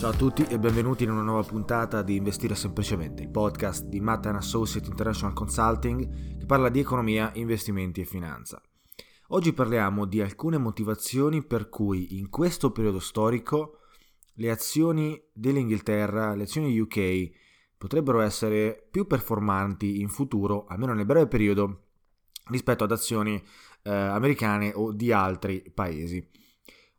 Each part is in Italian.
Ciao a tutti e benvenuti in una nuova puntata di Investire Semplicemente, il podcast di Matt Associate International Consulting che parla di economia, investimenti e finanza. Oggi parliamo di alcune motivazioni per cui in questo periodo storico le azioni dell'Inghilterra, le azioni UK potrebbero essere più performanti in futuro, almeno nel breve periodo, rispetto ad azioni eh, americane o di altri paesi.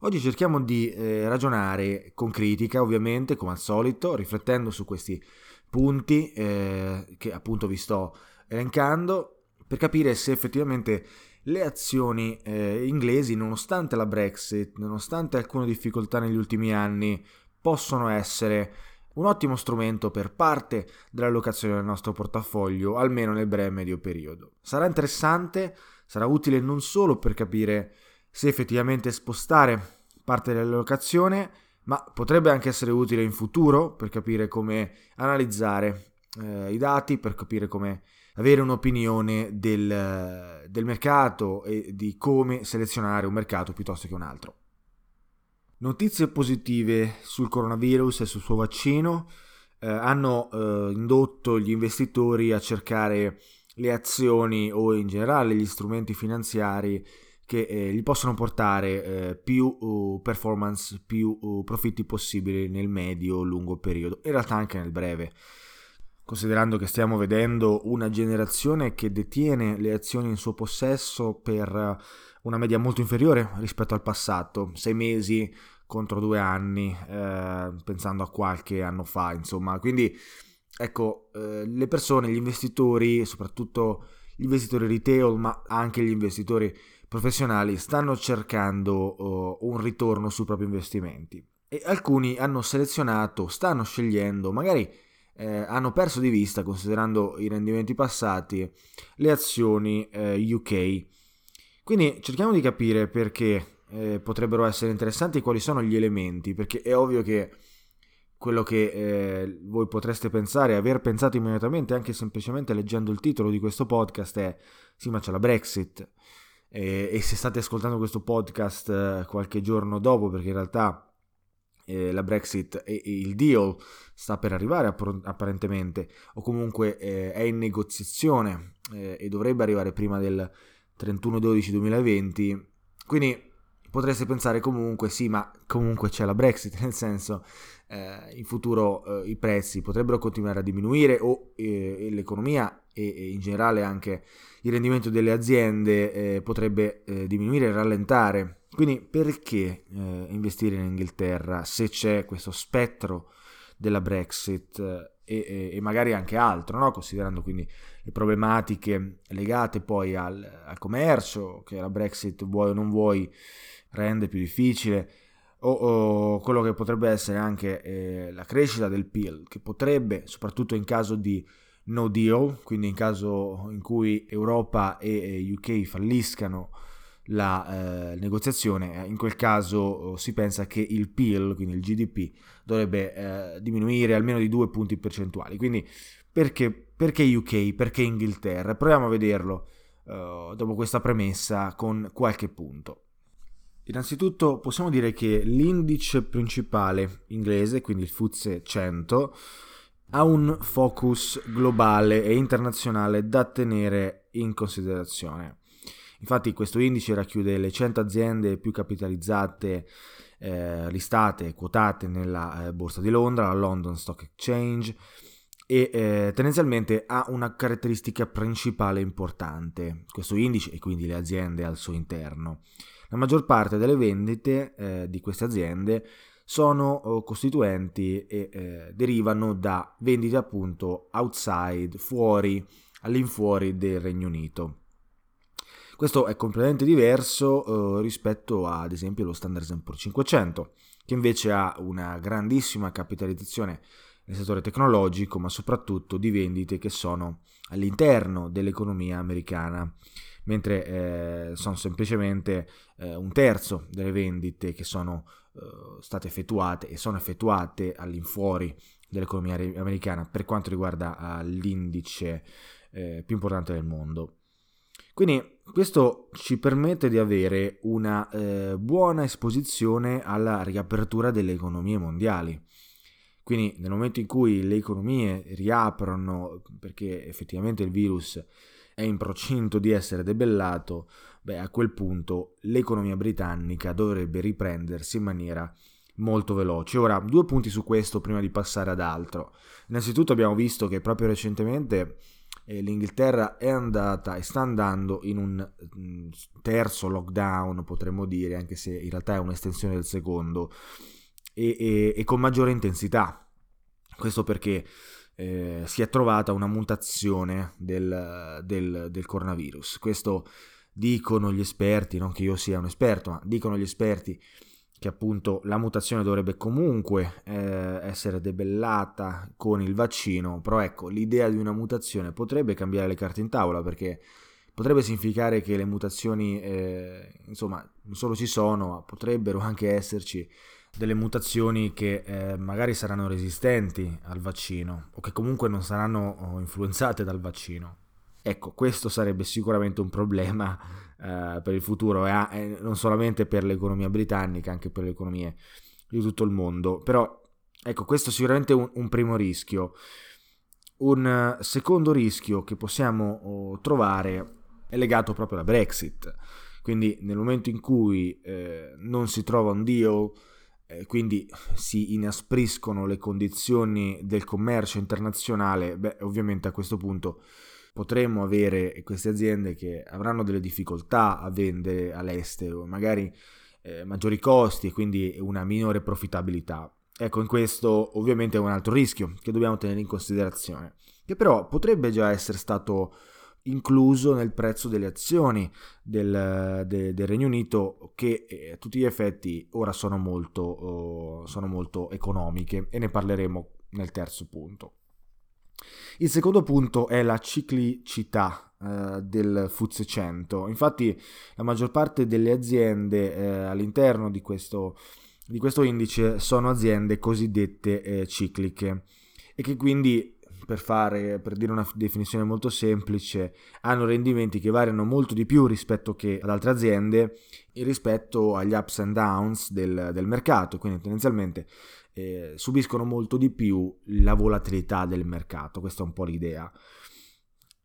Oggi cerchiamo di eh, ragionare con critica, ovviamente, come al solito, riflettendo su questi punti eh, che appunto vi sto elencando, per capire se effettivamente le azioni eh, inglesi, nonostante la Brexit, nonostante alcune difficoltà negli ultimi anni, possono essere un ottimo strumento per parte dell'allocazione del nostro portafoglio, almeno nel breve e medio periodo. Sarà interessante, sarà utile non solo per capire se effettivamente spostare parte dell'allocazione, ma potrebbe anche essere utile in futuro per capire come analizzare eh, i dati, per capire come avere un'opinione del, del mercato e di come selezionare un mercato piuttosto che un altro. Notizie positive sul coronavirus e sul suo vaccino eh, hanno eh, indotto gli investitori a cercare le azioni o in generale gli strumenti finanziari che eh, gli possono portare eh, più uh, performance, più uh, profitti possibili nel medio-lungo periodo, in realtà anche nel breve. Considerando che stiamo vedendo una generazione che detiene le azioni in suo possesso per una media molto inferiore rispetto al passato, sei mesi contro due anni, eh, pensando a qualche anno fa, insomma. Quindi, ecco, eh, le persone, gli investitori, soprattutto gli investitori retail, ma anche gli investitori professionali stanno cercando uh, un ritorno sui propri investimenti e alcuni hanno selezionato, stanno scegliendo, magari eh, hanno perso di vista, considerando i rendimenti passati, le azioni eh, UK. Quindi cerchiamo di capire perché eh, potrebbero essere interessanti e quali sono gli elementi, perché è ovvio che quello che eh, voi potreste pensare, aver pensato immediatamente, anche semplicemente leggendo il titolo di questo podcast, è sì, ma c'è la Brexit e, e se state ascoltando questo podcast eh, qualche giorno dopo, perché in realtà eh, la Brexit e, il deal sta per arrivare apparentemente, o comunque eh, è in negoziazione eh, e dovrebbe arrivare prima del 31-12-2020, quindi potreste pensare comunque sì, ma comunque c'è la Brexit, nel senso eh, in futuro eh, i prezzi potrebbero continuare a diminuire o eh, l'economia e, e, in generale anche il rendimento delle aziende eh, potrebbe eh, diminuire e rallentare. Quindi perché eh, investire in Inghilterra se c'è questo spettro della Brexit e, e, magari anche altro, no? considerando quindi le problematiche legate poi al, al, commercio, che la Brexit vuoi o non vuoi rende più difficile, o, o quello che potrebbe essere anche eh, la crescita del PIL, che potrebbe, soprattutto in caso di no deal, quindi in caso in cui Europa e UK falliscano la eh, negoziazione, in quel caso oh, si pensa che il PIL, quindi il GDP, dovrebbe eh, diminuire almeno di due punti percentuali. Quindi perché, perché UK? Perché Inghilterra? Proviamo a vederlo uh, dopo questa premessa con qualche punto. Innanzitutto possiamo dire che l'indice principale inglese, quindi il FTSE 100, ha un focus globale e internazionale da tenere in considerazione. Infatti questo indice racchiude le 100 aziende più capitalizzate eh, listate, quotate nella eh, borsa di Londra, la London Stock Exchange, e eh, tendenzialmente ha una caratteristica principale importante, questo indice e quindi le aziende al suo interno. La maggior parte delle vendite eh, di queste aziende sono oh, costituenti e eh, derivano da vendite appunto outside, fuori, all'infuori del Regno Unito. Questo è completamente diverso eh, rispetto a, ad esempio allo Standard Poor's 500, che invece ha una grandissima capitalizzazione nel settore tecnologico, ma soprattutto di vendite che sono all'interno dell'economia americana, mentre eh, sono semplicemente eh, un terzo delle vendite che sono eh, state effettuate e sono effettuate all'infuori dell'economia americana per quanto riguarda uh, l'indice eh, più importante del mondo. Quindi questo ci permette di avere una eh, buona esposizione alla riapertura delle economie mondiali. Quindi nel momento in cui le economie riaprono, perché effettivamente il virus è in procinto di essere debellato, beh, a quel punto l'economia britannica dovrebbe riprendersi in maniera molto veloce. Ora, due punti su questo prima di passare ad altro. Innanzitutto abbiamo visto che proprio recentemente eh, l'Inghilterra è andata e sta andando in un mm, terzo lockdown, potremmo dire, anche se in realtà è un'estensione del secondo, e, e, e con maggiore intensità. Questo perché eh, si è trovata una mutazione del, del, del, coronavirus. Questo dicono gli esperti, non che io sia un esperto, ma dicono gli esperti che appunto la mutazione dovrebbe comunque eh, essere debellata con il vaccino, però ecco, l'idea di una mutazione potrebbe cambiare le carte in tavola perché potrebbe significare che le mutazioni, eh, insomma, non solo ci sono, ma potrebbero anche esserci delle mutazioni che eh, magari saranno resistenti al vaccino o che comunque non saranno oh, influenzate dal vaccino. Ecco, questo sarebbe sicuramente un problema eh, per il futuro eh, non solamente per l'economia britannica, anche per le economie di tutto il mondo. Però, ecco, questo è sicuramente un, un primo rischio. Un secondo rischio che possiamo oh, trovare è legato proprio alla Brexit. Quindi nel momento in cui eh, non si trova un deal, eh, quindi si inaspriscono le condizioni del commercio internazionale, beh, ovviamente a questo punto potremmo avere queste aziende che avranno delle difficoltà a vendere all'estero, magari eh, maggiori costi e quindi una minore profittabilità. Ecco, in questo ovviamente è un altro rischio che dobbiamo tenere in considerazione, che però potrebbe già essere stato incluso nel prezzo delle azioni del, de, del Regno Unito che eh, a tutti gli effetti ora sono molto, oh, sono molto economiche e ne parleremo nel terzo punto. Il secondo punto è la ciclicità eh, del FTSE 100. Infatti la maggior parte delle aziende eh, all'interno di questo, di questo, indice sono aziende cosiddette eh, cicliche e che quindi per, fare, per dire una definizione molto semplice, hanno rendimenti che variano molto di più rispetto che ad altre aziende rispetto agli ups and downs del, del mercato, quindi tendenzialmente eh, subiscono molto di più la volatilità del mercato, questa è un po' l'idea.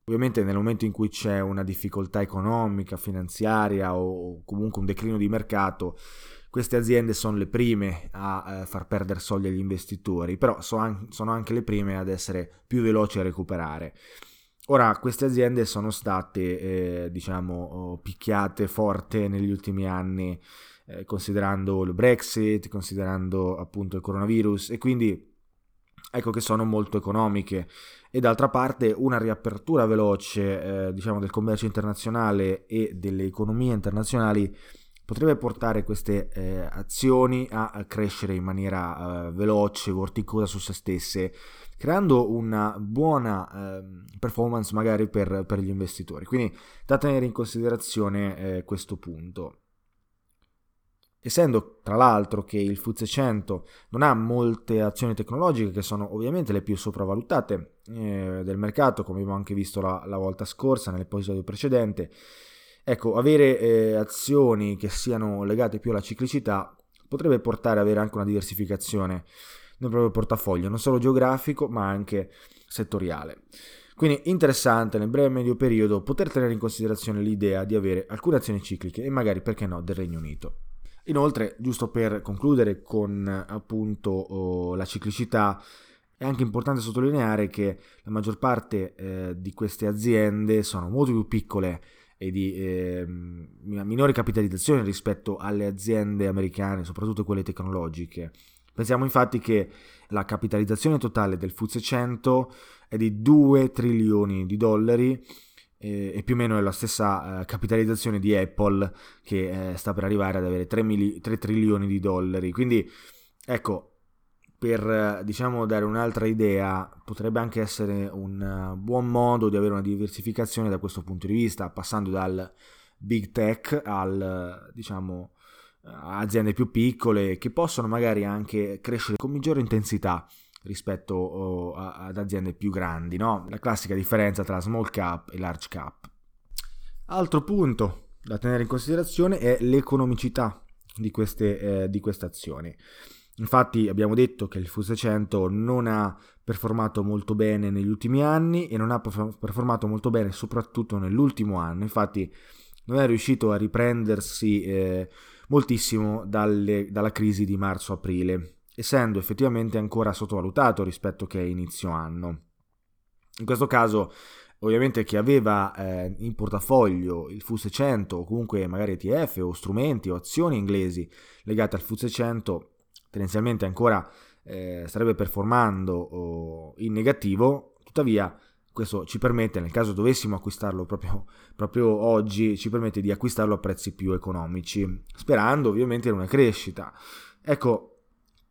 Ovviamente nel momento in cui c'è una difficoltà economica, finanziaria o comunque un declino di mercato, queste aziende sono le prime a eh, far perdere soldi agli investitori, però sono anche le prime ad essere più veloci a recuperare. Ora, queste aziende sono state, eh, diciamo, oh, picchiate forte negli ultimi anni, eh, considerando il Brexit, considerando appunto il coronavirus, e quindi ecco che sono molto economiche e d'altra parte una riapertura veloce eh, diciamo del commercio internazionale e delle economie internazionali potrebbe portare queste eh, azioni a crescere in maniera eh, veloce, vorticosa su se stesse, creando una buona eh, performance magari per, per, gli investitori. Quindi da tenere in considerazione eh, questo punto. Essendo tra l'altro che il FTSE 100 non ha molte azioni tecnologiche che sono ovviamente le più sopravvalutate eh, del mercato, come abbiamo anche visto la, la volta scorsa nell'episodio precedente, Ecco, avere eh, azioni che siano legate più alla ciclicità potrebbe portare ad avere anche una diversificazione nel proprio portafoglio, non solo geografico ma anche settoriale. Quindi interessante nel breve e medio periodo poter tenere in considerazione l'idea di avere alcune azioni cicliche e magari perché no del Regno Unito. Inoltre, giusto per concludere con appunto oh, la ciclicità, è anche importante sottolineare che la maggior parte eh, di queste aziende sono molto più piccole e di eh, minore capitalizzazione rispetto alle aziende americane, soprattutto quelle tecnologiche. Pensiamo infatti che la capitalizzazione totale del FTSE 100 è di 2 trilioni di dollari eh, e più o meno è la stessa eh, capitalizzazione di Apple che eh, sta per arrivare ad avere 3, mili- 3 trilioni di dollari. Quindi ecco, per diciamo dare un'altra idea potrebbe anche essere un eh, buon modo di avere una diversificazione da questo punto di vista passando dal big tech al diciamo aziende più piccole che possono magari anche crescere con maggiore intensità rispetto oh, ad aziende più grandi, no? La classica differenza tra small cap e large cap. Altro punto da tenere in considerazione è l'economicità di queste, eh, di queste azioni. Infatti abbiamo detto che il FTSE 100 non ha performato molto bene negli ultimi anni e non ha performato molto bene soprattutto nell'ultimo anno. Infatti non è riuscito a riprendersi eh, moltissimo dalle, dalla crisi di marzo-aprile, essendo effettivamente ancora sottovalutato rispetto che inizio anno. In questo caso ovviamente chi aveva eh, in portafoglio il FTSE 100 o comunque magari ETF o strumenti o azioni inglesi legate al FTSE 100 tendenzialmente ancora eh, starebbe performando in negativo, tuttavia questo ci permette, nel caso dovessimo acquistarlo proprio, proprio, oggi, ci permette di acquistarlo a prezzi più economici, sperando ovviamente in una crescita. Ecco,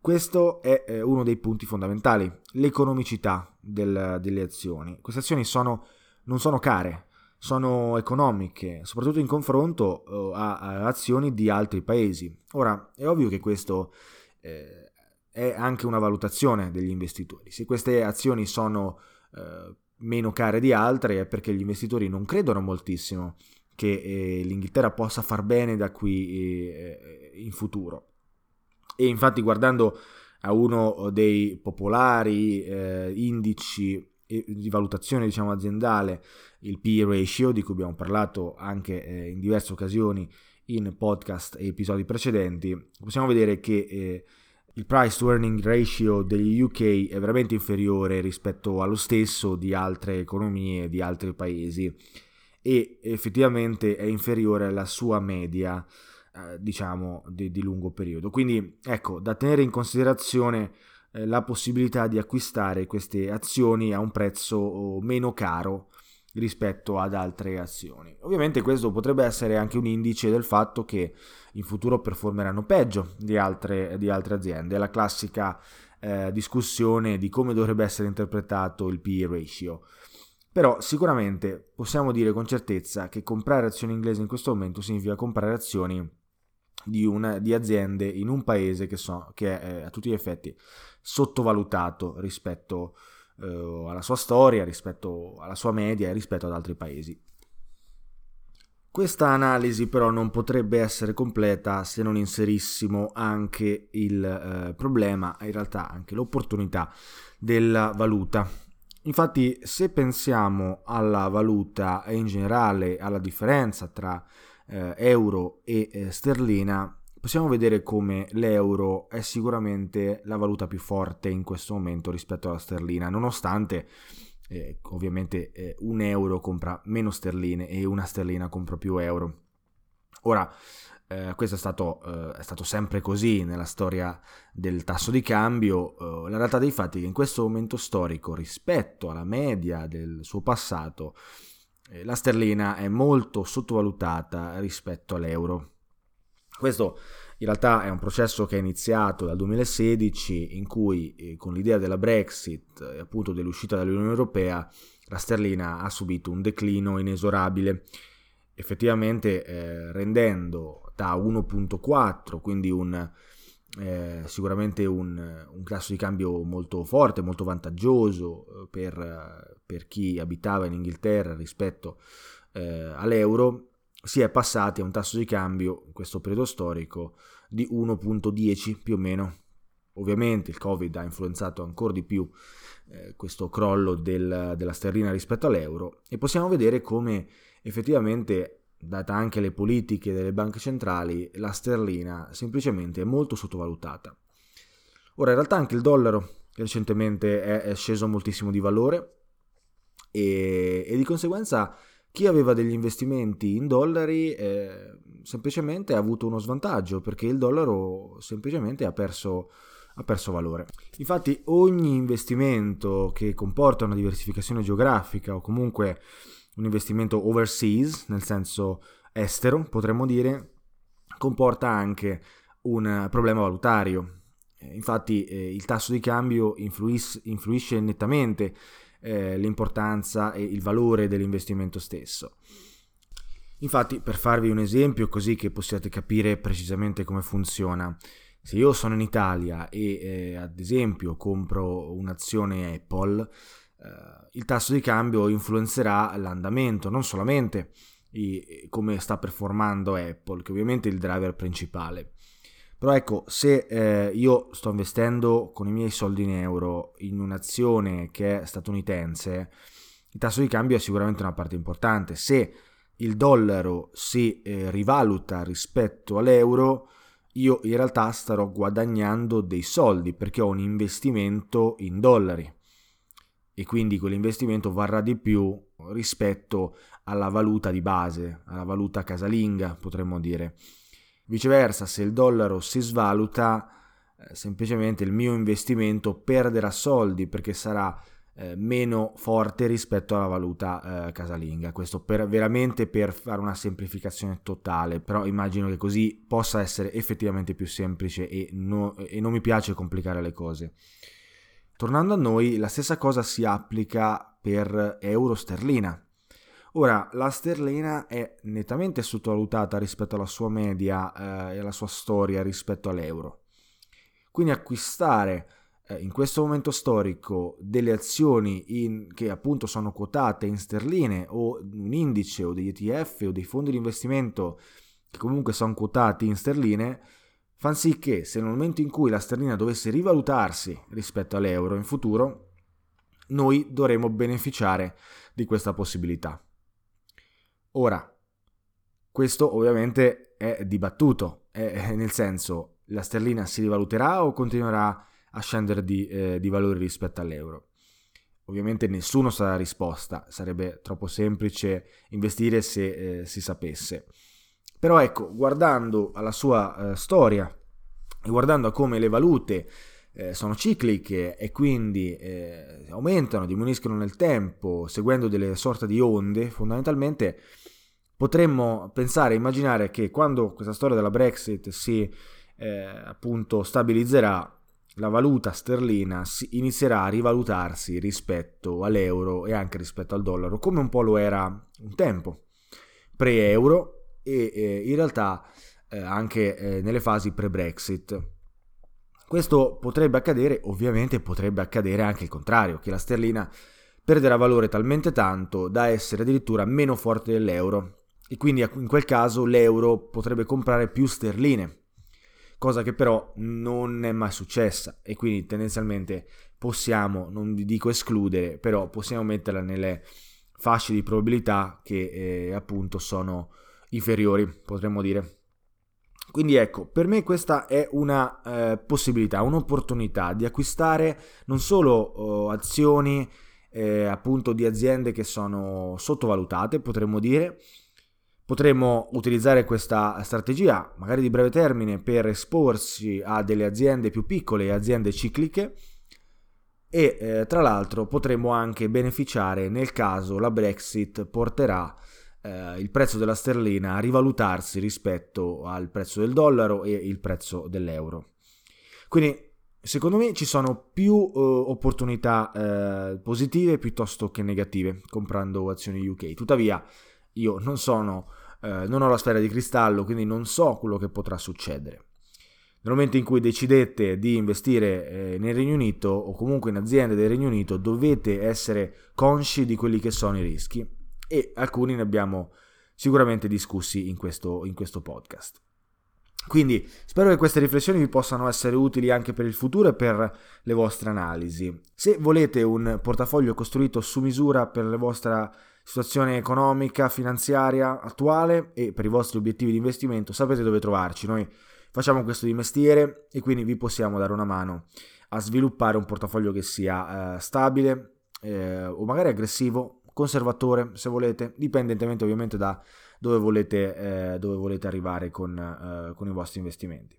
questo è uno dei punti fondamentali, l'economicità del, delle azioni. Queste azioni sono, non sono care, sono economiche, soprattutto in confronto uh, a, a, azioni di altri paesi. Ora, è ovvio che questo eh, è anche una valutazione degli investitori. Se queste azioni sono eh, meno care di altre è perché gli investitori non credono moltissimo che eh, l'Inghilterra possa far bene da qui eh, in futuro. E infatti guardando a uno dei popolari eh, indici di valutazione diciamo, aziendale, il P ratio di cui abbiamo parlato anche eh, in diverse occasioni in podcast e episodi precedenti, possiamo vedere che eh, il price to earning ratio degli UK è veramente inferiore rispetto allo stesso di altre economie, di altri paesi e effettivamente è inferiore alla sua media, eh, diciamo, di, di, lungo periodo. Quindi ecco, da tenere in considerazione eh, la possibilità di acquistare queste azioni a un prezzo oh, meno caro rispetto ad altre azioni. Ovviamente questo potrebbe essere anche un indice del fatto che in futuro performeranno peggio di altre, di altre aziende, la classica eh, discussione di come dovrebbe essere interpretato il PE ratio. Però sicuramente possiamo dire con certezza che comprare azioni inglesi in questo momento significa comprare azioni di, una, di aziende in un paese che, so, che è a tutti gli effetti sottovalutato rispetto a eh, alla sua storia, rispetto alla sua media e rispetto ad altri paesi. Questa analisi però non potrebbe essere completa se non inserissimo anche il eh, problema, in realtà anche l'opportunità della valuta. Infatti se pensiamo alla valuta e in generale alla differenza tra eh, euro e eh, sterlina, possiamo vedere come l'euro è sicuramente la valuta più forte in questo momento rispetto alla sterlina, nonostante eh, ovviamente eh, un euro compra meno sterline e una sterlina compra più euro. Ora, Eh, questo è stato, eh, è stato, sempre così nella storia del tasso di cambio. Eh, la realtà dei fatti è che in questo momento storico, rispetto alla media del suo passato, eh, la sterlina è molto sottovalutata rispetto all'euro. Questo in realtà è un processo che è iniziato dal 2016 in cui eh, con l'idea della Brexit e appunto dell'uscita dall'Unione Europea la sterlina ha subito un declino inesorabile, effettivamente eh, rendendo da 1.4, quindi un, eh, sicuramente un, un tasso di cambio molto forte, molto vantaggioso eh, per, per chi abitava in Inghilterra rispetto eh, all'euro, si è passati a un tasso di cambio in questo periodo storico di 1.10 più o meno. Ovviamente il Covid ha influenzato ancora di più eh, questo crollo del, della sterlina rispetto all'euro e possiamo vedere come effettivamente data anche le politiche delle banche centrali, la sterlina semplicemente è molto sottovalutata. Ora, in realtà anche il dollaro recentemente è, è sceso moltissimo di valore e, e, di conseguenza chi aveva degli investimenti in dollari eh, semplicemente ha avuto uno svantaggio perché il dollaro semplicemente ha perso, ha perso valore. Infatti ogni investimento che comporta una diversificazione geografica o comunque un investimento overseas, nel senso estero, potremmo dire, comporta anche un problema valutario. Eh, infatti eh, il tasso di cambio influis- influisce nettamente eh, l'importanza e il valore dell'investimento stesso. Infatti, per farvi un esempio così che possiate capire precisamente come funziona, se io sono in Italia e eh, ad esempio compro un'azione Apple, eh, il tasso di cambio influenzerà l'andamento, non solamente i, come sta performando Apple, che ovviamente è il driver principale. Però ecco, se eh, io sto investendo con i miei soldi in euro in un'azione che è statunitense, il tasso di cambio è sicuramente una parte importante. Se il dollaro si eh, rivaluta rispetto all'euro, io in realtà starò guadagnando dei soldi perché ho un investimento in dollari e quindi quell'investimento varrà di più rispetto alla valuta di base, alla valuta casalinga, potremmo dire. Viceversa, se il dollaro si svaluta, eh, semplicemente il mio investimento perderà soldi perché sarà eh, meno forte rispetto alla valuta eh, casalinga. Questo per, veramente per fare una semplificazione totale, però immagino che così possa essere effettivamente più semplice e, no, e non mi piace complicare le cose. Tornando a noi, la stessa cosa si applica per euro sterlina. Ora, la sterlina è nettamente sottovalutata rispetto alla sua media eh, e alla sua storia rispetto all'euro. Quindi acquistare eh, in questo momento storico delle azioni in, che appunto sono quotate in sterline o un indice o degli ETF o dei fondi di investimento che comunque sono quotati in sterline fanno sì che se nel momento in cui la sterlina dovesse rivalutarsi rispetto all'euro in futuro, noi dovremo beneficiare di questa possibilità. Ora, questo ovviamente è dibattuto, è, nel senso la sterlina si rivaluterà o continuerà a scendere di, eh, di valore rispetto all'euro? Ovviamente nessuno sa la risposta, sarebbe troppo semplice investire se eh, si sapesse. Però ecco, guardando alla sua eh, storia e guardando a come le valute eh, sono cicliche e quindi eh, aumentano, diminuiscono nel tempo, seguendo delle sorte di onde, fondamentalmente potremmo pensare, immaginare che quando questa storia della Brexit si eh, appunto stabilizzerà, la valuta sterlina inizierà a rivalutarsi rispetto all'euro e anche rispetto al dollaro, come un po' lo era un tempo, pre-euro e eh, in realtà eh, anche eh, nelle fasi pre-Brexit. Questo potrebbe accadere, ovviamente potrebbe accadere anche il contrario, che la sterlina perderà valore talmente tanto da essere addirittura meno forte dell'euro e quindi in quel caso l'euro potrebbe comprare più sterline, cosa che però non è mai successa e quindi tendenzialmente possiamo, non dico escludere, però possiamo metterla nelle fasce di probabilità che eh, appunto sono inferiori, potremmo dire. Quindi ecco, per me questa è una eh, possibilità, un'opportunità di acquistare non solo oh, azioni eh, appunto di aziende che sono sottovalutate, potremmo dire, Potremmo utilizzare questa strategia, magari di breve termine, per esporsi a delle aziende più piccole e aziende cicliche e eh, tra l'altro potremmo anche beneficiare nel caso la Brexit porterà eh, il prezzo della sterlina a rivalutarsi rispetto al prezzo del dollaro e il prezzo dell'euro. Quindi secondo me ci sono più eh, opportunità eh, positive piuttosto che negative comprando azioni UK. Tuttavia io non sono, eh, non ho la sfera di cristallo, quindi non so quello che potrà succedere. Nel momento in cui decidete di investire eh, nel Regno Unito o comunque in aziende del Regno Unito, dovete essere consci di quelli che sono i rischi e alcuni ne abbiamo sicuramente discussi in questo, in questo podcast. Quindi spero che queste riflessioni vi possano essere utili anche per il futuro e per le vostre analisi. Se volete un portafoglio costruito su misura per la vostra situazione economica, finanziaria attuale e per i vostri obiettivi di investimento, sapete dove trovarci. Noi facciamo questo di mestiere e quindi vi possiamo dare una mano a sviluppare un portafoglio che sia eh, stabile eh, o magari aggressivo, conservatore se volete, dipendentemente ovviamente da dove volete, eh, dove volete arrivare con, eh, con i vostri investimenti.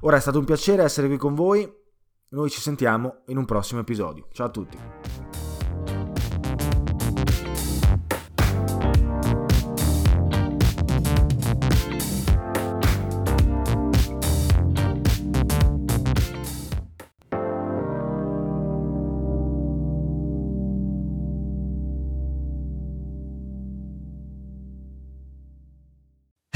Ora è stato un piacere essere qui con voi, noi ci sentiamo in un prossimo episodio. Ciao a tutti.